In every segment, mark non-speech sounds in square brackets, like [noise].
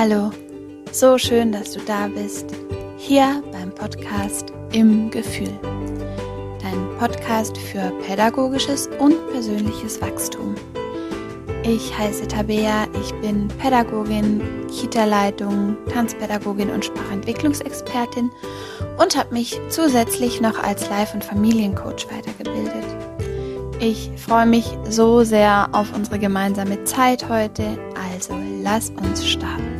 Hallo, so schön, dass du da bist. Hier beim Podcast Im Gefühl. Dein Podcast für pädagogisches und persönliches Wachstum. Ich heiße Tabea, ich bin Pädagogin, Kita-Leitung, Tanzpädagogin und Sprachentwicklungsexpertin und habe mich zusätzlich noch als Life- und Familiencoach weitergebildet. Ich freue mich so sehr auf unsere gemeinsame Zeit heute, also lass uns starten.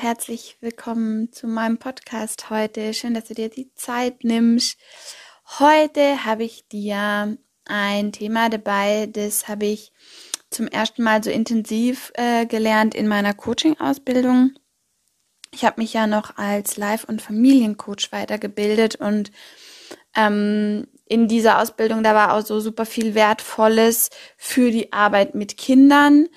Herzlich willkommen zu meinem Podcast heute. Schön, dass du dir die Zeit nimmst. Heute habe ich dir ein Thema dabei, das habe ich zum ersten Mal so intensiv äh, gelernt in meiner Coaching-Ausbildung. Ich habe mich ja noch als Life- und Familiencoach weitergebildet und ähm, in dieser Ausbildung, da war auch so super viel Wertvolles für die Arbeit mit Kindern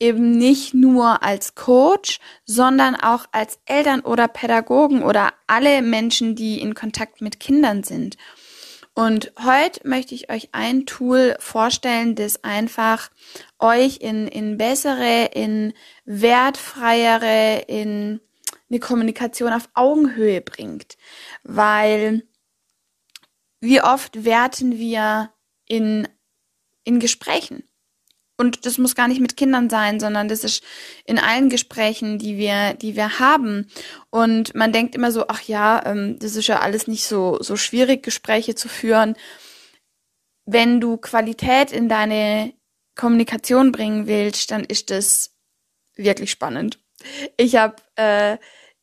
eben nicht nur als Coach, sondern auch als Eltern oder Pädagogen oder alle Menschen, die in Kontakt mit Kindern sind. Und heute möchte ich euch ein Tool vorstellen, das einfach euch in, in bessere, in wertfreiere, in eine Kommunikation auf Augenhöhe bringt. Weil wie oft werten wir in, in Gesprächen? Und das muss gar nicht mit Kindern sein, sondern das ist in allen Gesprächen, die wir, die wir haben. Und man denkt immer so, ach ja, ähm, das ist ja alles nicht so, so schwierig, Gespräche zu führen. Wenn du Qualität in deine Kommunikation bringen willst, dann ist das wirklich spannend. Ich habe äh,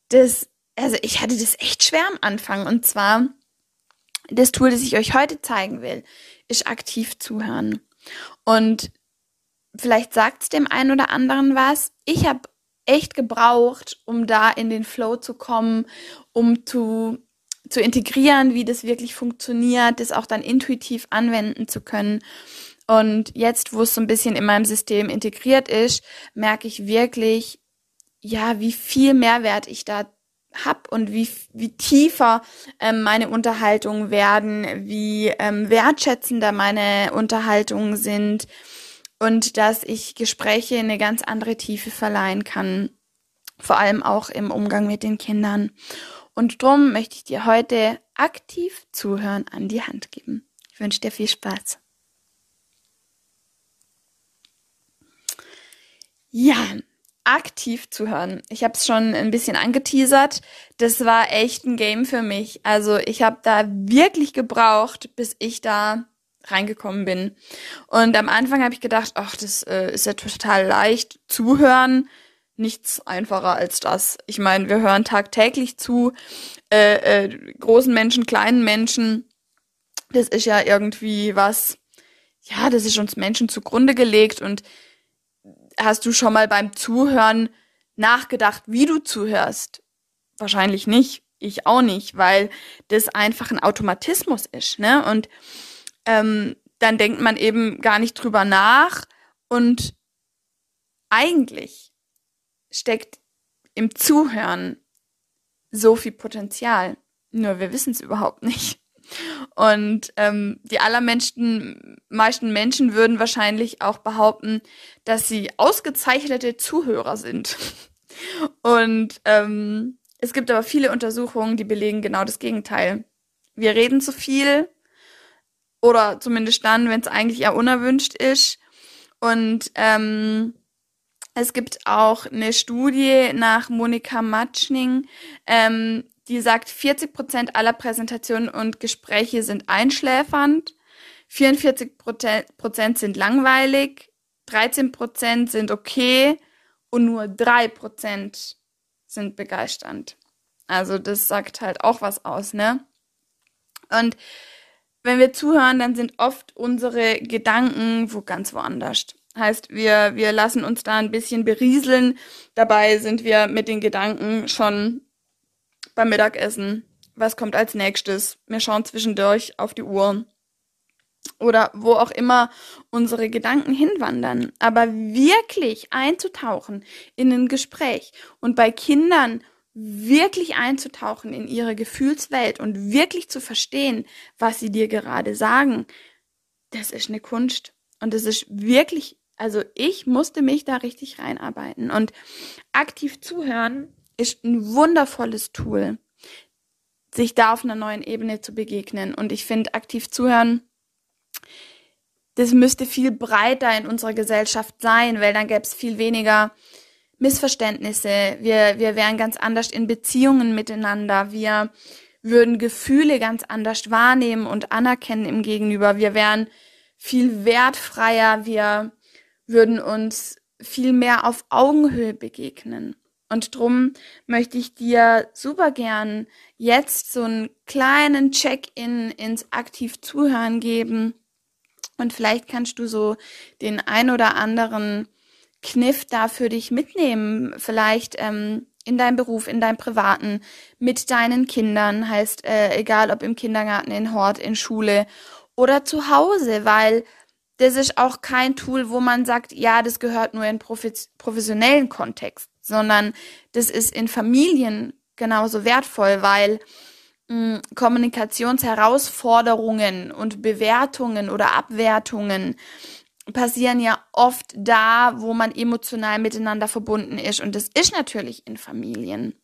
das, also ich hatte das echt schwer am Anfang. Und zwar das Tool, das ich euch heute zeigen will, ist aktiv zuhören. Und vielleicht sagt es dem einen oder anderen was. Ich habe echt gebraucht, um da in den Flow zu kommen, um zu, zu integrieren, wie das wirklich funktioniert, das auch dann intuitiv anwenden zu können. Und jetzt, wo es so ein bisschen in meinem System integriert ist, merke ich wirklich, ja, wie viel Mehrwert ich da hab und wie, wie tiefer ähm, meine Unterhaltungen werden, wie ähm, wertschätzender meine Unterhaltungen sind und dass ich Gespräche eine ganz andere Tiefe verleihen kann, vor allem auch im Umgang mit den Kindern. Und drum möchte ich dir heute aktiv zuhören an die Hand geben. Ich wünsche dir viel Spaß. Ja, aktiv zuhören. Ich habe es schon ein bisschen angeteasert. Das war echt ein Game für mich. Also ich habe da wirklich gebraucht, bis ich da reingekommen bin. Und am Anfang habe ich gedacht, ach, das äh, ist ja total leicht zuhören. Nichts einfacher als das. Ich meine, wir hören tagtäglich zu, äh, äh, großen Menschen, kleinen Menschen. Das ist ja irgendwie was, ja, das ist uns Menschen zugrunde gelegt. Und hast du schon mal beim Zuhören nachgedacht, wie du zuhörst? Wahrscheinlich nicht. Ich auch nicht, weil das einfach ein Automatismus ist, ne? Und ähm, dann denkt man eben gar nicht drüber nach und eigentlich steckt im Zuhören so viel Potenzial. Nur wir wissen es überhaupt nicht. Und ähm, die allermeisten meisten Menschen würden wahrscheinlich auch behaupten, dass sie ausgezeichnete Zuhörer sind. Und ähm, es gibt aber viele Untersuchungen, die belegen genau das Gegenteil. Wir reden zu viel, oder zumindest dann, wenn es eigentlich eher unerwünscht ist. Und ähm, es gibt auch eine Studie nach Monika Matschning, ähm, die sagt, 40 Prozent aller Präsentationen und Gespräche sind einschläfernd, 44 Prozent sind langweilig, 13 Prozent sind okay und nur 3 Prozent sind begeisternd. Also das sagt halt auch was aus, ne? Und wenn wir zuhören, dann sind oft unsere Gedanken wo ganz woanders. Heißt, wir, wir lassen uns da ein bisschen berieseln. Dabei sind wir mit den Gedanken schon beim Mittagessen. Was kommt als nächstes? Wir schauen zwischendurch auf die Uhr. Oder wo auch immer unsere Gedanken hinwandern. Aber wirklich einzutauchen in ein Gespräch. Und bei Kindern wirklich einzutauchen in ihre Gefühlswelt und wirklich zu verstehen, was sie dir gerade sagen, das ist eine Kunst. Und das ist wirklich, also ich musste mich da richtig reinarbeiten. Und aktiv zuhören ist ein wundervolles Tool, sich da auf einer neuen Ebene zu begegnen. Und ich finde, aktiv zuhören, das müsste viel breiter in unserer Gesellschaft sein, weil dann gäbe es viel weniger Missverständnisse. Wir, wir wären ganz anders in Beziehungen miteinander. Wir würden Gefühle ganz anders wahrnehmen und anerkennen im Gegenüber. Wir wären viel wertfreier. Wir würden uns viel mehr auf Augenhöhe begegnen. Und drum möchte ich dir super gern jetzt so einen kleinen Check-in ins aktiv Zuhören geben. Und vielleicht kannst du so den ein oder anderen Kniff da für dich mitnehmen. Vielleicht ähm, in deinem Beruf, in deinem Privaten, mit deinen Kindern, heißt äh, egal ob im Kindergarten, in Hort, in Schule oder zu Hause, weil das ist auch kein Tool, wo man sagt, ja, das gehört nur in professionellen Kontext, sondern das ist in Familien genauso wertvoll, weil mh, hm, Kommunikationsherausforderungen und Bewertungen oder Abwertungen passieren ja oft da, wo man emotional miteinander verbunden ist. Und das ist natürlich in Familien.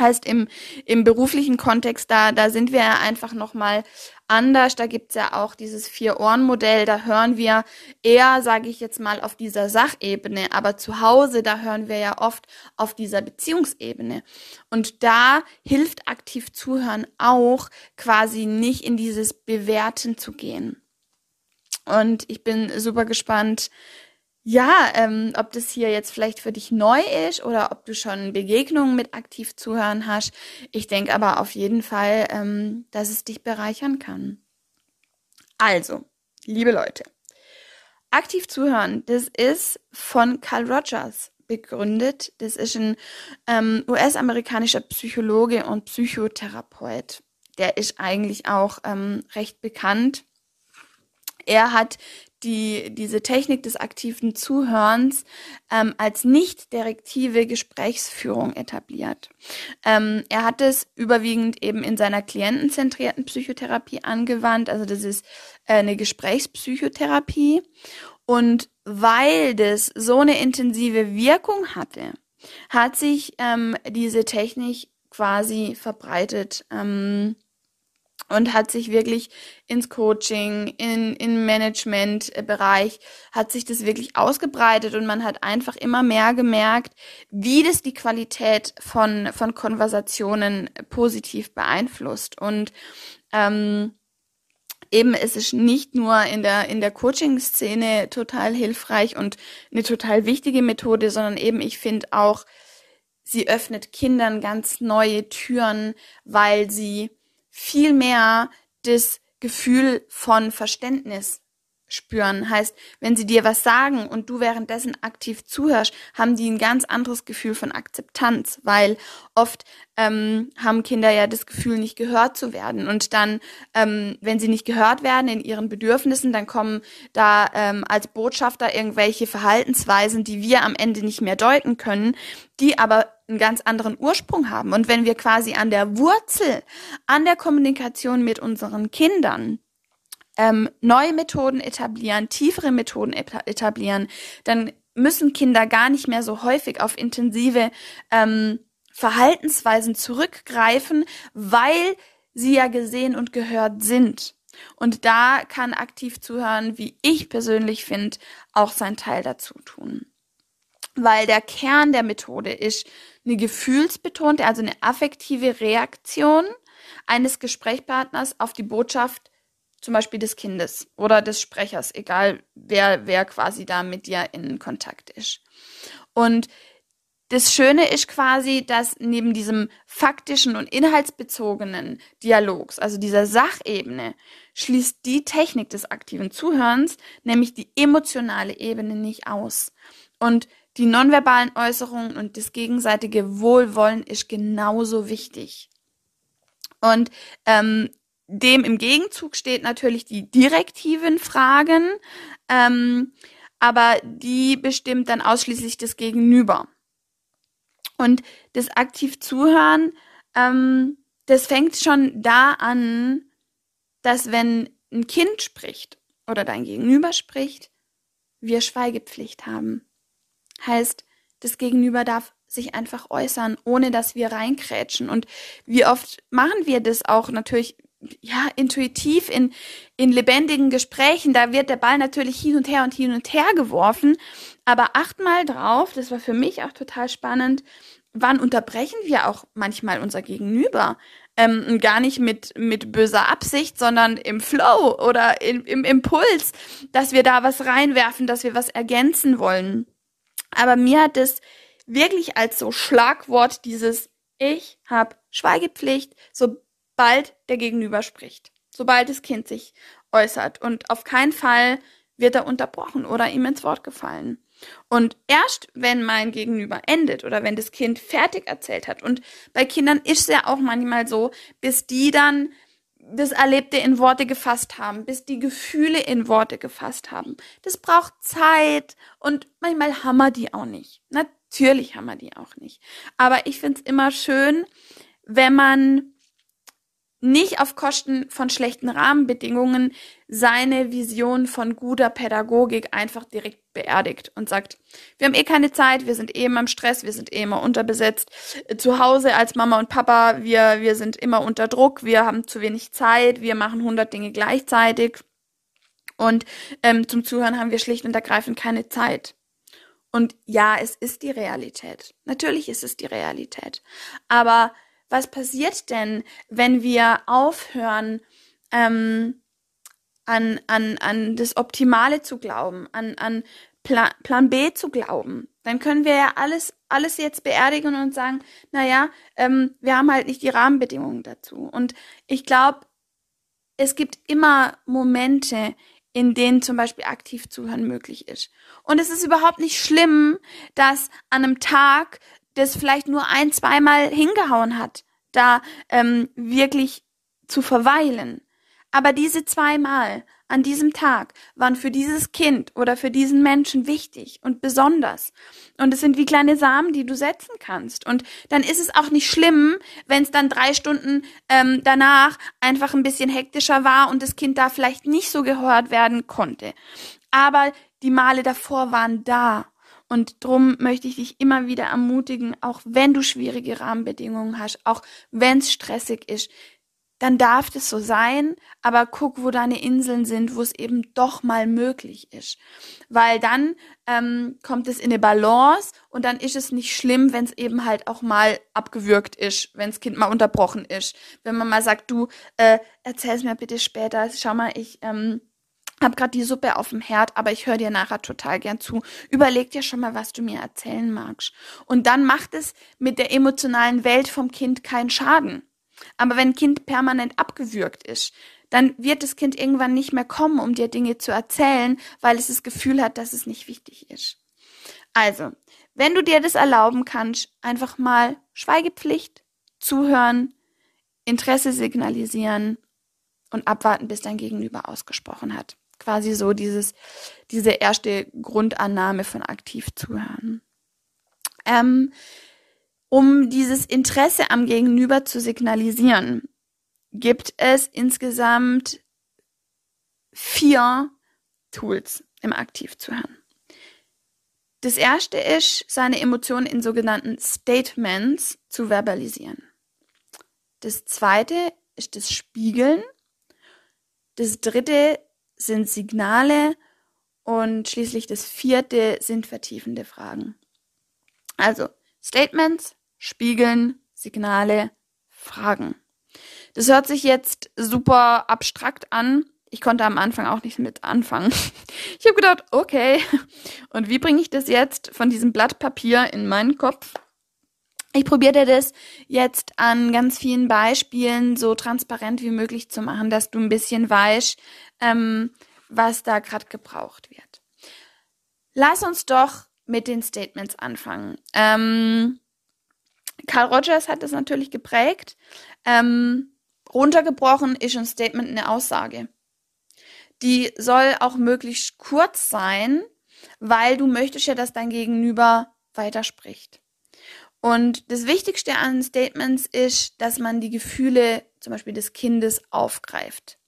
Heißt, im, im beruflichen Kontext, da, da sind wir ja einfach nochmal anders. Da gibt's ja auch dieses Vier-Ohren-Modell. Da hören wir eher, sage ich jetzt mal, auf dieser Sachebene. Aber zu Hause, da hören wir ja oft auf dieser Beziehungsebene. Und da hilft aktiv zuhören auch, quasi nicht in dieses Bewerten zu gehen. Und ich bin super gespannt, ja, ähm, ob das hier jetzt vielleicht für dich neu ist oder ob du schon Begegnungen mit aktiv zuhören hast. Ich denke aber auf jeden Fall, ähm, dass es dich bereichern kann. Also, liebe Leute, aktiv zuhören, das ist von Carl Rogers begründet. Das ist ein ähm, US-amerikanischer Psychologe und Psychotherapeut. Der ist eigentlich auch ähm, recht bekannt er hat die, diese Technik des aktiven Zuhörens ähm, als nicht direktive Gesprächsführung etabliert. Ähm, er hat es überwiegend eben in seiner klientenzentrierten Psychotherapie angewandt, also das ist äh, eine Gesprächspsychotherapie. Und weil das so eine intensive Wirkung hatte, hat sich ähm, diese Technik quasi verbreitet. Ähm, und hat sich wirklich ins Coaching, in, in Management-Bereich, hat sich das wirklich ausgebreitet und man hat einfach immer mehr gemerkt, wie das die Qualität von, von Konversationen positiv beeinflusst. Und ähm, eben es ist nicht nur in der, in der Coaching-Szene total hilfreich und eine total wichtige Methode, sondern eben ich finde auch, sie öffnet Kindern ganz neue Türen, weil sie viel mehr das Gefühl von Verständnis spüren. Heißt, wenn sie dir was sagen und du währenddessen aktiv zuhörst, haben die ein ganz anderes Gefühl von Akzeptanz, weil oft ähm, haben Kinder ja das Gefühl, nicht gehört zu werden. Und dann, ähm, wenn sie nicht gehört werden in ihren Bedürfnissen, dann kommen da ähm, als Botschafter irgendwelche Verhaltensweisen, die wir am Ende nicht mehr deuten können, die aber einen ganz anderen Ursprung haben. Und wenn wir quasi an der Wurzel, an der Kommunikation mit unseren Kindern ähm, neue Methoden etablieren, tiefere Methoden etablieren, dann müssen Kinder gar nicht mehr so häufig auf intensive ähm, Verhaltensweisen zurückgreifen, weil sie ja gesehen und gehört sind. Und da kann aktiv zuhören, wie ich persönlich finde, auch sein Teil dazu tun. Weil der Kern der Methode ist eine gefühlsbetonte, also eine affektive Reaktion eines Gesprächspartners auf die Botschaft zum Beispiel des Kindes oder des Sprechers, egal wer, wer quasi da mit dir in Kontakt ist. Und das Schöne ist quasi, dass neben diesem faktischen und inhaltsbezogenen Dialogs, also dieser Sachebene, schließt die Technik des aktiven Zuhörens, nämlich die emotionale Ebene nicht aus. Und die nonverbalen Äußerungen und das gegenseitige Wohlwollen ist genauso wichtig. Und ähm, dem im Gegenzug steht natürlich die direktiven Fragen, ähm, aber die bestimmt dann ausschließlich das Gegenüber. Und das aktiv Zuhören, ähm, das fängt schon da an, dass wenn ein Kind spricht oder dein Gegenüber spricht, wir Schweigepflicht haben. Heißt, das Gegenüber darf sich einfach äußern, ohne dass wir reinkrätschen. Und wie oft machen wir das auch natürlich, ja, intuitiv in, in lebendigen Gesprächen. Da wird der Ball natürlich hin und her und hin und her geworfen. Aber achtmal drauf, das war für mich auch total spannend, wann unterbrechen wir auch manchmal unser Gegenüber? Ähm, gar nicht mit, mit böser Absicht, sondern im Flow oder im, im Impuls, dass wir da was reinwerfen, dass wir was ergänzen wollen. Aber mir hat es wirklich als so Schlagwort dieses Ich habe Schweigepflicht, sobald der Gegenüber spricht, sobald das Kind sich äußert. Und auf keinen Fall wird er unterbrochen oder ihm ins Wort gefallen. Und erst wenn mein Gegenüber endet oder wenn das Kind fertig erzählt hat, und bei Kindern ist es ja auch manchmal so, bis die dann das Erlebte in Worte gefasst haben, bis die Gefühle in Worte gefasst haben. Das braucht Zeit und manchmal haben wir die auch nicht. Natürlich haben wir die auch nicht. Aber ich finde es immer schön, wenn man nicht auf Kosten von schlechten Rahmenbedingungen seine Vision von guter Pädagogik einfach direkt beerdigt und sagt, wir haben eh keine Zeit, wir sind eh immer im Stress, wir sind eh immer unterbesetzt. Zu Hause als Mama und Papa, wir, wir sind immer unter Druck, wir haben zu wenig Zeit, wir machen hundert Dinge gleichzeitig und ähm, zum Zuhören haben wir schlicht und ergreifend keine Zeit. Und ja, es ist die Realität. Natürlich ist es die Realität. Aber was passiert denn, wenn wir aufhören, ähm, an, an, an das Optimale zu glauben, an, an Plan, Plan B zu glauben? Dann können wir ja alles, alles jetzt beerdigen und sagen, naja, ähm, wir haben halt nicht die Rahmenbedingungen dazu. Und ich glaube, es gibt immer Momente, in denen zum Beispiel aktiv zuhören möglich ist. Und es ist überhaupt nicht schlimm, dass an einem Tag das vielleicht nur ein, zweimal hingehauen hat, da ähm, wirklich zu verweilen. Aber diese zweimal an diesem Tag waren für dieses Kind oder für diesen Menschen wichtig und besonders. Und es sind wie kleine Samen, die du setzen kannst. Und dann ist es auch nicht schlimm, wenn es dann drei Stunden ähm, danach einfach ein bisschen hektischer war und das Kind da vielleicht nicht so gehört werden konnte. Aber die Male davor waren da. Und drum möchte ich dich immer wieder ermutigen, auch wenn du schwierige Rahmenbedingungen hast, auch wenn es stressig ist, dann darf das so sein, aber guck, wo deine Inseln sind, wo es eben doch mal möglich ist. Weil dann ähm, kommt es in eine Balance und dann ist es nicht schlimm, wenn es eben halt auch mal abgewürgt ist, wenn das Kind mal unterbrochen ist. Wenn man mal sagt, du, äh, erzähl's mir bitte später, schau mal, ich ähm, hab gerade die Suppe auf dem Herd, aber ich höre dir nachher total gern zu. Überleg dir schon mal, was du mir erzählen magst. Und dann macht es mit der emotionalen Welt vom Kind keinen Schaden. Aber wenn Kind permanent abgewürgt ist, dann wird das Kind irgendwann nicht mehr kommen, um dir Dinge zu erzählen, weil es das Gefühl hat, dass es nicht wichtig ist. Also, wenn du dir das erlauben kannst, einfach mal Schweigepflicht, zuhören, Interesse signalisieren und abwarten, bis dein Gegenüber ausgesprochen hat quasi so dieses, diese erste Grundannahme von aktiv zuhören. Ähm, um dieses Interesse am Gegenüber zu signalisieren, gibt es insgesamt vier Tools im Aktivzuhören. Das erste ist, seine Emotionen in sogenannten Statements zu verbalisieren. Das zweite ist das Spiegeln. Das dritte sind Signale und schließlich das vierte sind vertiefende Fragen. Also Statements, Spiegeln, Signale, Fragen. Das hört sich jetzt super abstrakt an. Ich konnte am Anfang auch nicht mit anfangen. [laughs] Ich habe gedacht, okay, und wie bringe ich das jetzt von diesem Blatt Papier in meinen Kopf? Ich probierte das jetzt an ganz vielen Beispielen so transparent wie möglich zu machen, dass du ein bisschen weißt, ähm, was da gerade gebraucht wird. Lass uns doch mit den Statements anfangen. Ähm, Carl Rogers hat das natürlich geprägt. Ähm, runtergebrochen ist ein Statement eine Aussage. Die soll auch möglichst kurz sein, weil du möchtest ja, dass dein Gegenüber weiterspricht. Und das Wichtigste an Statements ist, dass man die Gefühle zum Beispiel des Kindes aufgreift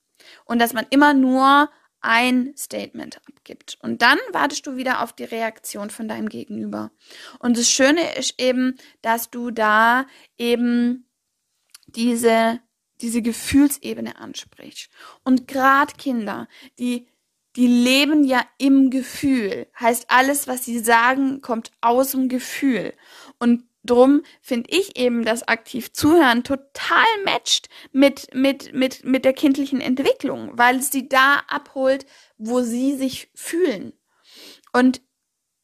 und dass man immer nur ein Statement abgibt. Und dann wartest du wieder auf die Reaktion von deinem Gegenüber. Und das Schöne ist eben, dass du da eben diese, diese Gefühlsebene ansprichst. Und gerade Kinder, die, die leben ja im Gefühl. Heißt, alles, was sie sagen, kommt aus dem Gefühl. Und drum finde ich eben das aktiv Zuhören total matcht mit, mit, mit, mit der kindlichen Entwicklung, weil es sie da abholt, wo sie sich fühlen. Und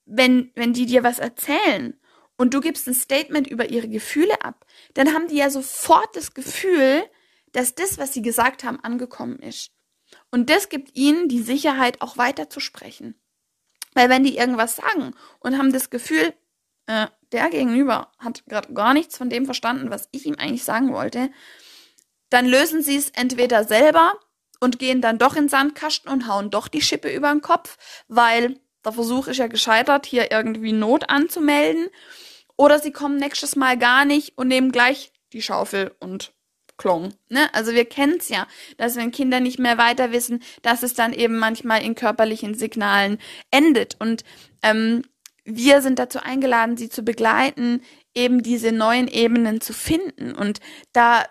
wenn, wenn die dir was erzählen und du gibst ein Statement über ihre Gefühle ab, dann haben die ja sofort das Gefühl, dass das, was sie gesagt haben, angekommen ist. Und das gibt ihnen die Sicherheit, auch weiter zu sprechen. Weil wenn die irgendwas sagen und haben das Gefühl, äh, der Gegenüber hat gerade gar nichts von dem verstanden, was ich ihm eigentlich sagen wollte, dann lösen sie es entweder selber und gehen dann doch in Sandkasten und hauen doch die Schippe über den Kopf, weil der Versuch ist ja gescheitert, hier irgendwie Not anzumelden. Oder sie kommen nächstes Mal gar nicht und nehmen gleich die Schaufel und Klong. Ne? Also wir kennen es ja, dass wenn Kinder nicht mehr weiter wissen, dass es dann eben manchmal in körperlichen Signalen endet. Und ähm, wir sind dazu eingeladen, sie zu begleiten, eben diese neuen Ebenen zu finden. Und da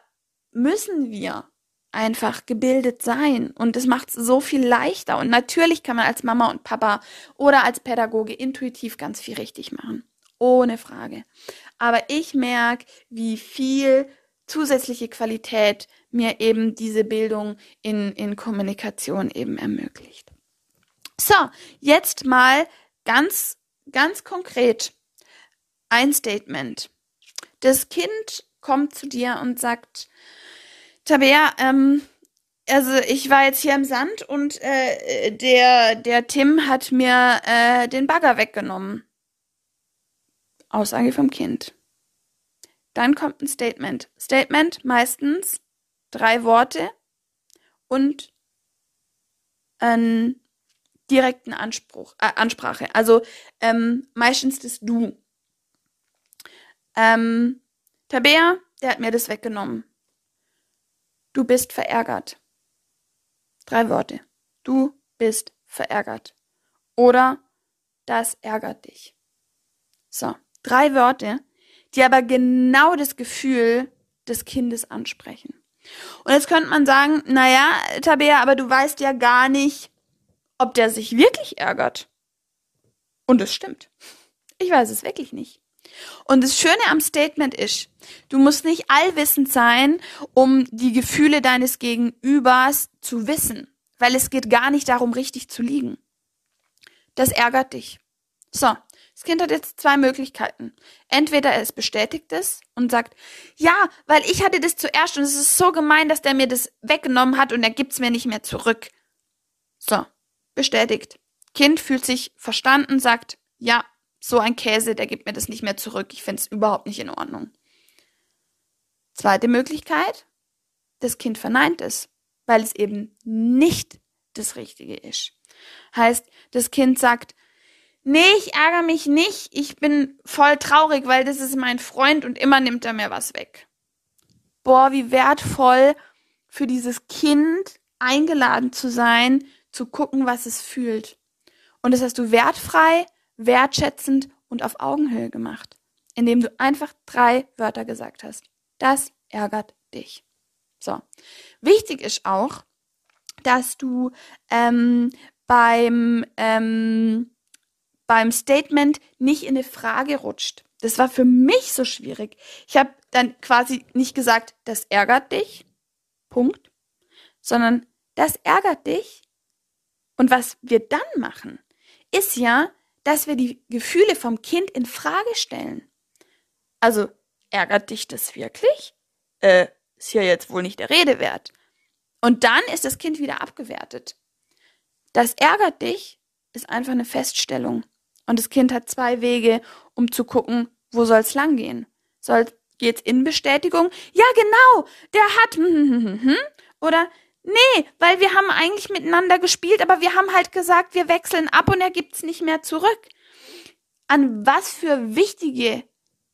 müssen wir einfach gebildet sein. Und das macht es so viel leichter. Und natürlich kann man als Mama und Papa oder als Pädagoge intuitiv ganz viel richtig machen. Ohne Frage. Aber ich merke, wie viel zusätzliche Qualität mir eben diese Bildung in, in Kommunikation eben ermöglicht. So, jetzt mal ganz ganz konkret ein Statement. Das Kind kommt zu dir und sagt, Tabea, ähm, also ich war jetzt hier im Sand und äh, der, der Tim hat mir äh, den Bagger weggenommen. Aussage vom Kind. Dann kommt ein Statement. Statement meistens drei Worte und ein direkten Anspruch, äh, Ansprache. Also ähm, meistens das Du. Ähm, Tabea, der hat mir das weggenommen. Du bist verärgert. Drei Worte. Du bist verärgert. Oder das ärgert dich. So, drei Worte, die aber genau das Gefühl des Kindes ansprechen. Und jetzt könnte man sagen, naja, Tabea, aber du weißt ja gar nicht, ob der sich wirklich ärgert. Und es stimmt. Ich weiß es wirklich nicht. Und das Schöne am Statement ist, du musst nicht allwissend sein, um die Gefühle deines Gegenübers zu wissen, weil es geht gar nicht darum, richtig zu liegen. Das ärgert dich. So, das Kind hat jetzt zwei Möglichkeiten. Entweder es bestätigt es und sagt, ja, weil ich hatte das zuerst und es ist so gemein, dass der mir das weggenommen hat und er gibt's mir nicht mehr zurück. So, bestätigt. Kind fühlt sich verstanden, sagt, ja, so ein Käse, der gibt mir das nicht mehr zurück. Ich finde es überhaupt nicht in Ordnung. Zweite Möglichkeit, das Kind verneint es, weil es eben nicht das Richtige ist. Heißt, das Kind sagt, nee, ich ärgere mich nicht, ich bin voll traurig, weil das ist mein Freund und immer nimmt er mir was weg. Boah, wie wertvoll für dieses Kind eingeladen zu sein, zu gucken, was es fühlt. Und das hast du wertfrei, wertschätzend und auf Augenhöhe gemacht, indem du einfach drei Wörter gesagt hast. Das ärgert dich. So. Wichtig ist auch, dass du ähm, beim, ähm, beim Statement nicht in eine Frage rutscht. Das war für mich so schwierig. Ich habe dann quasi nicht gesagt, das ärgert dich, Punkt, sondern das ärgert dich, und was wir dann machen, ist ja, dass wir die Gefühle vom Kind in Frage stellen. Also, ärgert dich das wirklich? Äh, ist ja jetzt wohl nicht der Rede wert. Und dann ist das Kind wieder abgewertet. Das ärgert dich ist einfach eine Feststellung. Und das Kind hat zwei Wege, um zu gucken, wo soll es langgehen. Soll geht's in Bestätigung? Ja, genau, der hat [laughs] oder Nee, weil wir haben eigentlich miteinander gespielt, aber wir haben halt gesagt, wir wechseln ab und er gibt's nicht mehr zurück. An was für wichtige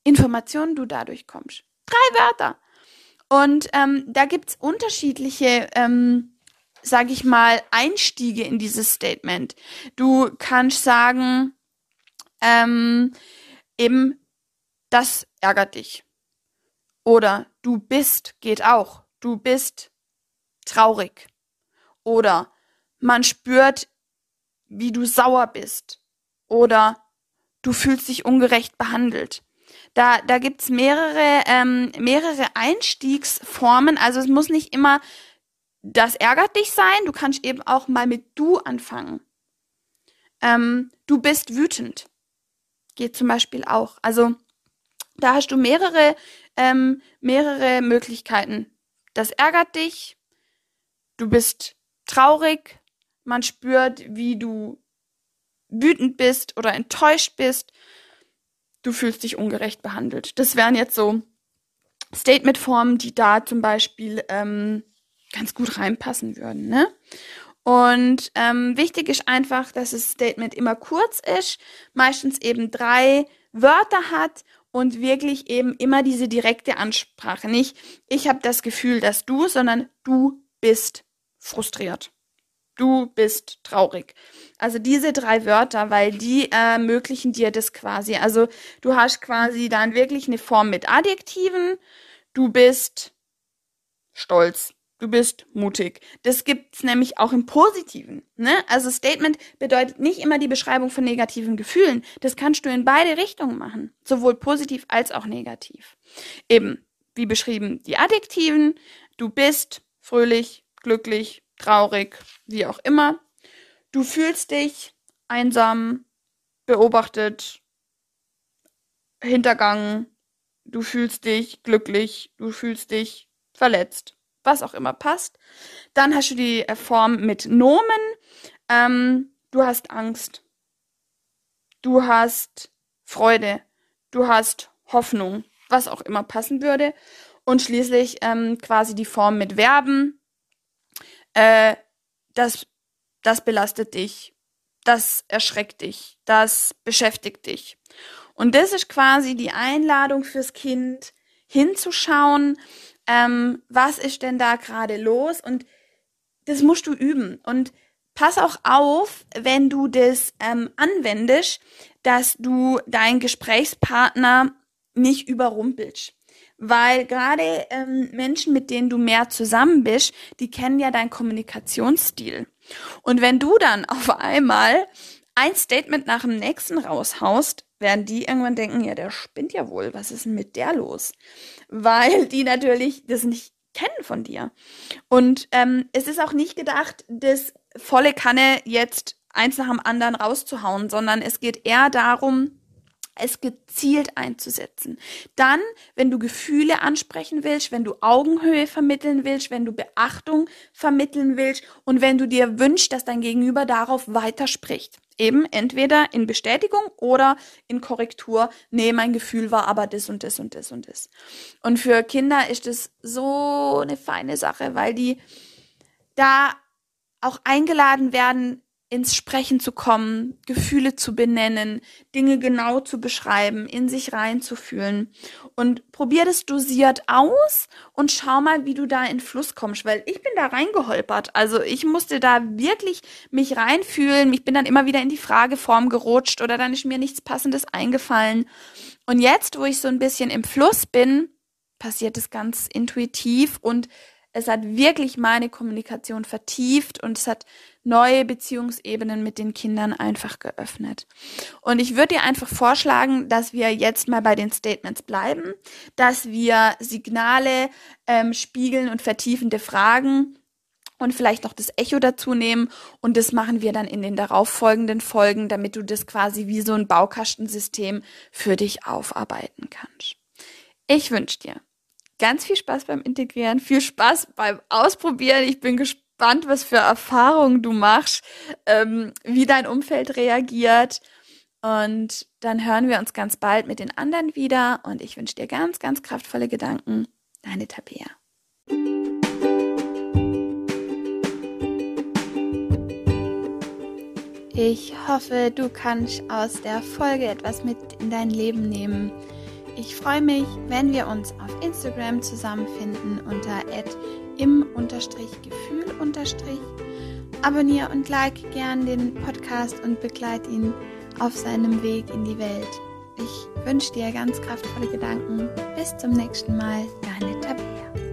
Informationen du dadurch kommst. Drei Wörter. Und ähm, da gibt's unterschiedliche ähm, sage ich mal, Einstiege in dieses Statement. Du kannst sagen, ähm, eben, das ärgert dich. Oder du bist geht auch. Du bist traurig. Oder man spürt, wie du sauer bist. Oder du fühlst dich ungerecht behandelt. Da, da gibt's mehrere, ähm, mehrere Einstiegsformen. Also es muss nicht immer das ärgert dich sein. Du kannst eben auch mal mit du anfangen. Ähm, du bist wütend. Geht zum Beispiel auch. Also da hast du mehrere, ähm, mehrere Möglichkeiten. Das ärgert dich. Du bist traurig. Man spürt, wie du wütend bist oder enttäuscht bist. Du fühlst dich ungerecht behandelt. Das wären jetzt so Statementformen, die da zum Beispiel ähm, ganz gut reinpassen würden. Ne? Und ähm, wichtig ist einfach, dass das Statement immer kurz ist, meistens eben drei Wörter hat und wirklich eben immer diese direkte Ansprache. Nicht, ich habe das Gefühl, dass du, sondern du bist frustriert. Du bist traurig. Also diese drei Wörter, weil die ermöglichen dir das quasi. Also du hast quasi dann wirklich eine Form mit Adjektiven. Du bist stolz. Du bist mutig. Das gibt's nämlich auch im Positiven. Ne? Also Statement bedeutet nicht immer die Beschreibung von negativen Gefühlen. Das kannst du in beide Richtungen machen, sowohl positiv als auch negativ. Eben, wie beschrieben, die Adjektiven. Du bist fröhlich, glücklich, traurig, wie auch immer. Du fühlst dich einsam, beobachtet, hintergangen. Du fühlst dich glücklich, du fühlst dich verletzt was auch immer passt. Dann hast du die äh, Form mit Nomen. Ähm, du hast Angst. Du hast Freude. Du hast Hoffnung, was auch immer passen würde. Und schließlich ähm, quasi die Form mit Verben. Äh, das, das belastet dich. Das erschreckt dich. Das beschäftigt dich. Und das ist quasi die Einladung fürs Kind, hinzuschauen, ähm, was ist denn da gerade los? Und das musst du üben. Und pass auch auf, wenn du das ähm, anwendest, dass du deinen Gesprächspartner nicht überrumpelst. Weil gerade ähm, Menschen, mit denen du mehr zusammen bist, die kennen ja deinen Kommunikationsstil. Und wenn du dann auf einmal ein Statement nach dem nächsten raushaust, werden die irgendwann denken, ja, der spinnt ja wohl, was ist denn mit der los? Weil die natürlich das nicht kennen von dir. Und ähm, es ist auch nicht gedacht, das volle Kanne jetzt eins nach dem anderen rauszuhauen, sondern es geht eher darum, es gezielt einzusetzen. Dann, wenn du Gefühle ansprechen willst, wenn du Augenhöhe vermitteln willst, wenn du Beachtung vermitteln willst und wenn du dir wünschst, dass dein Gegenüber darauf weiterspricht. Eben entweder in Bestätigung oder in Korrektur. Nee, mein Gefühl war aber das und das und das und das. Und für Kinder ist es so eine feine Sache, weil die da auch eingeladen werden, ins Sprechen zu kommen, Gefühle zu benennen, Dinge genau zu beschreiben, in sich reinzufühlen. Und probier das dosiert aus und schau mal, wie du da in Fluss kommst, weil ich bin da reingeholpert. Also ich musste da wirklich mich reinfühlen. Ich bin dann immer wieder in die Frageform gerutscht oder dann ist mir nichts Passendes eingefallen. Und jetzt, wo ich so ein bisschen im Fluss bin, passiert es ganz intuitiv und es hat wirklich meine Kommunikation vertieft und es hat neue Beziehungsebenen mit den Kindern einfach geöffnet. Und ich würde dir einfach vorschlagen, dass wir jetzt mal bei den Statements bleiben, dass wir Signale ähm, spiegeln und vertiefende Fragen und vielleicht noch das Echo dazu nehmen. Und das machen wir dann in den darauffolgenden Folgen, damit du das quasi wie so ein Baukastensystem für dich aufarbeiten kannst. Ich wünsche dir ganz viel Spaß beim Integrieren, viel Spaß beim Ausprobieren. Ich bin gespannt, was für Erfahrungen du machst, ähm, wie dein Umfeld reagiert. Und dann hören wir uns ganz bald mit den anderen wieder. Und ich wünsche dir ganz, ganz kraftvolle Gedanken. Deine Tabea. Ich hoffe, du kannst aus der Folge etwas mit in dein Leben nehmen ich freue mich, wenn wir uns auf Instagram zusammenfinden unter im Unterstrich Gefühl Unterstrich. Abonniere und like gern den Podcast und begleite ihn auf seinem Weg in die Welt. Ich wünsche dir ganz kraftvolle Gedanken. Bis zum nächsten Mal, deine Tabea.